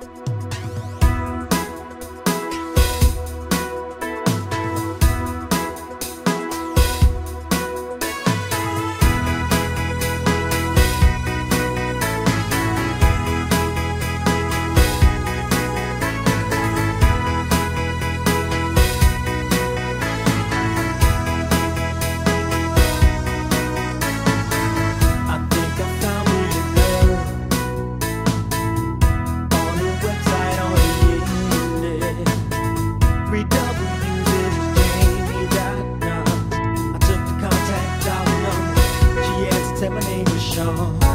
you abomination